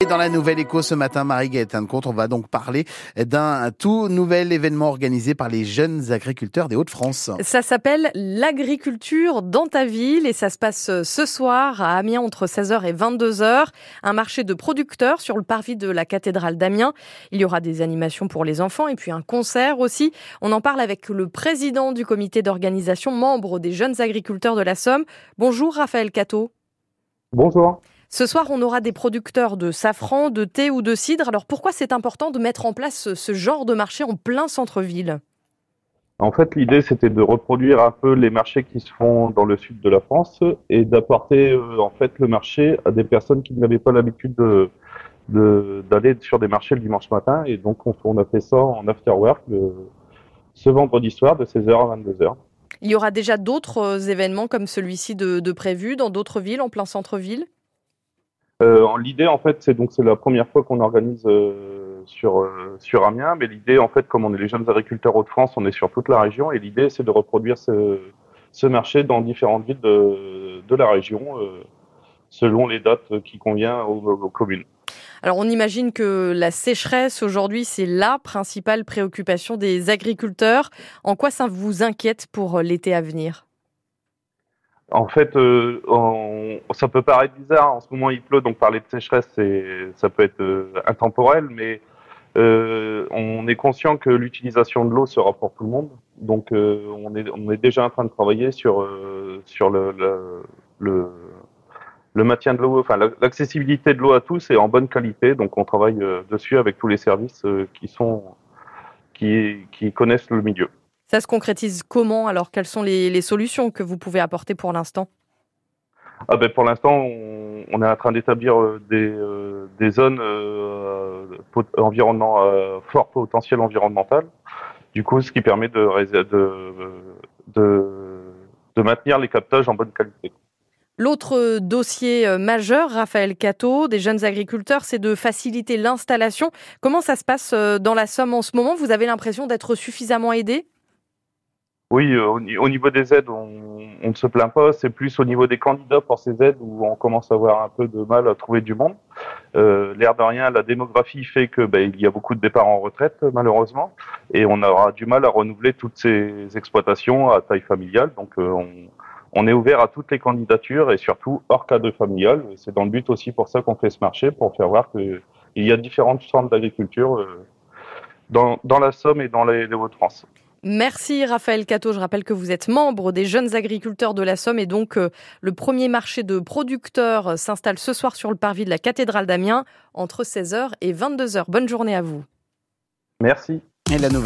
Et dans la nouvelle écho ce matin, Marie-Gaëtan Comte, on va donc parler d'un tout nouvel événement organisé par les jeunes agriculteurs des Hauts-de-France. Ça s'appelle l'agriculture dans ta ville et ça se passe ce soir à Amiens entre 16h et 22h. Un marché de producteurs sur le parvis de la cathédrale d'Amiens. Il y aura des animations pour les enfants et puis un concert aussi. On en parle avec le président du comité d'organisation, membre des jeunes agriculteurs de la Somme. Bonjour Raphaël Cato. Bonjour. Ce soir, on aura des producteurs de safran, de thé ou de cidre. Alors pourquoi c'est important de mettre en place ce genre de marché en plein centre-ville? En fait, l'idée, c'était de reproduire un peu les marchés qui se font dans le sud de la France et d'apporter euh, en fait le marché à des personnes qui n'avaient pas l'habitude de, d'aller sur des marchés le dimanche matin. Et donc, on, a fait ça en after work ce vendredi soir de 16h à 22h. Il y aura déjà d'autres euh, événements comme celui-ci de, de prévu dans d'autres villes, en plein centre-ville? euh, l'idée, en fait, c'est donc c'est la première fois qu'on organise euh, sur euh, sur Amiens, mais l'idée, en fait, comme on est les jeunes agriculteurs Hauts-de-France, on est sur toute la région, et l'idée, c'est de reproduire ce, ce marché dans différentes villes de, de la région, selon les dates qui conviennent aux, communes. Alors on imagine que la sécheresse aujourd'hui, c'est la principale préoccupation des agriculteurs. En quoi ça vous inquiète pour l'été à venir? En fait, euh, ça peut paraître bizarre. En ce moment, il pleut, donc parler de sécheresse, ça peut être euh, intemporel, mais euh, on est conscient que l'utilisation de l'eau sera pour tout le monde. Donc, on, est, on est déjà en train de travailler sur, sur le, le, le, maintien de l'eau, enfin l'accessibilité de l'eau à tous et en bonne qualité. Donc, on travaille dessus avec tous les services qui sont qui, qui connaissent le milieu. Ça se concrétise comment Alors, quelles sont les, solutions que vous pouvez apporter pour l'instant? Ah ben pour l'instant, on, est en train d'établir euh, des, euh, des zones euh, environnement, euh, fort potentiel environnemental. Du coup, ce qui permet de, de, de, de maintenir les captages en bonne qualité. L'autre dossier majeur, Raphaël Cato, des jeunes agriculteurs, c'est de faciliter l'installation. Comment ça se passe dans la Somme en ce moment? Vous avez l'impression d'être suffisamment aidé? Oui, euh, au niveau des aides, on, ne se plaint pas. C'est plus au niveau des candidats pour ces aides où on commence à avoir un peu de mal à trouver du monde. Euh, L'air de rien, la démographie fait que ben, il y a beaucoup de départs en retraite malheureusement, et on aura du mal à renouveler toutes ces exploitations à taille familiale. Donc euh, on, est ouvert à toutes les candidatures et surtout hors cadre familial. C'est dans le but aussi pour ça qu'on fait ce marché, pour faire voir qu'il y a différentes formes d'agriculture euh, dans, dans, la Somme et dans les, les Hauts-de-France. Merci Raphaël Cato. Je rappelle que vous êtes membre des jeunes agriculteurs de la Somme et donc euh, le premier marché de producteurs euh, s'installe ce soir sur le parvis de la cathédrale d'Amiens entre 16h et 22h. Bonne journée à vous. Merci. Et la nouvelle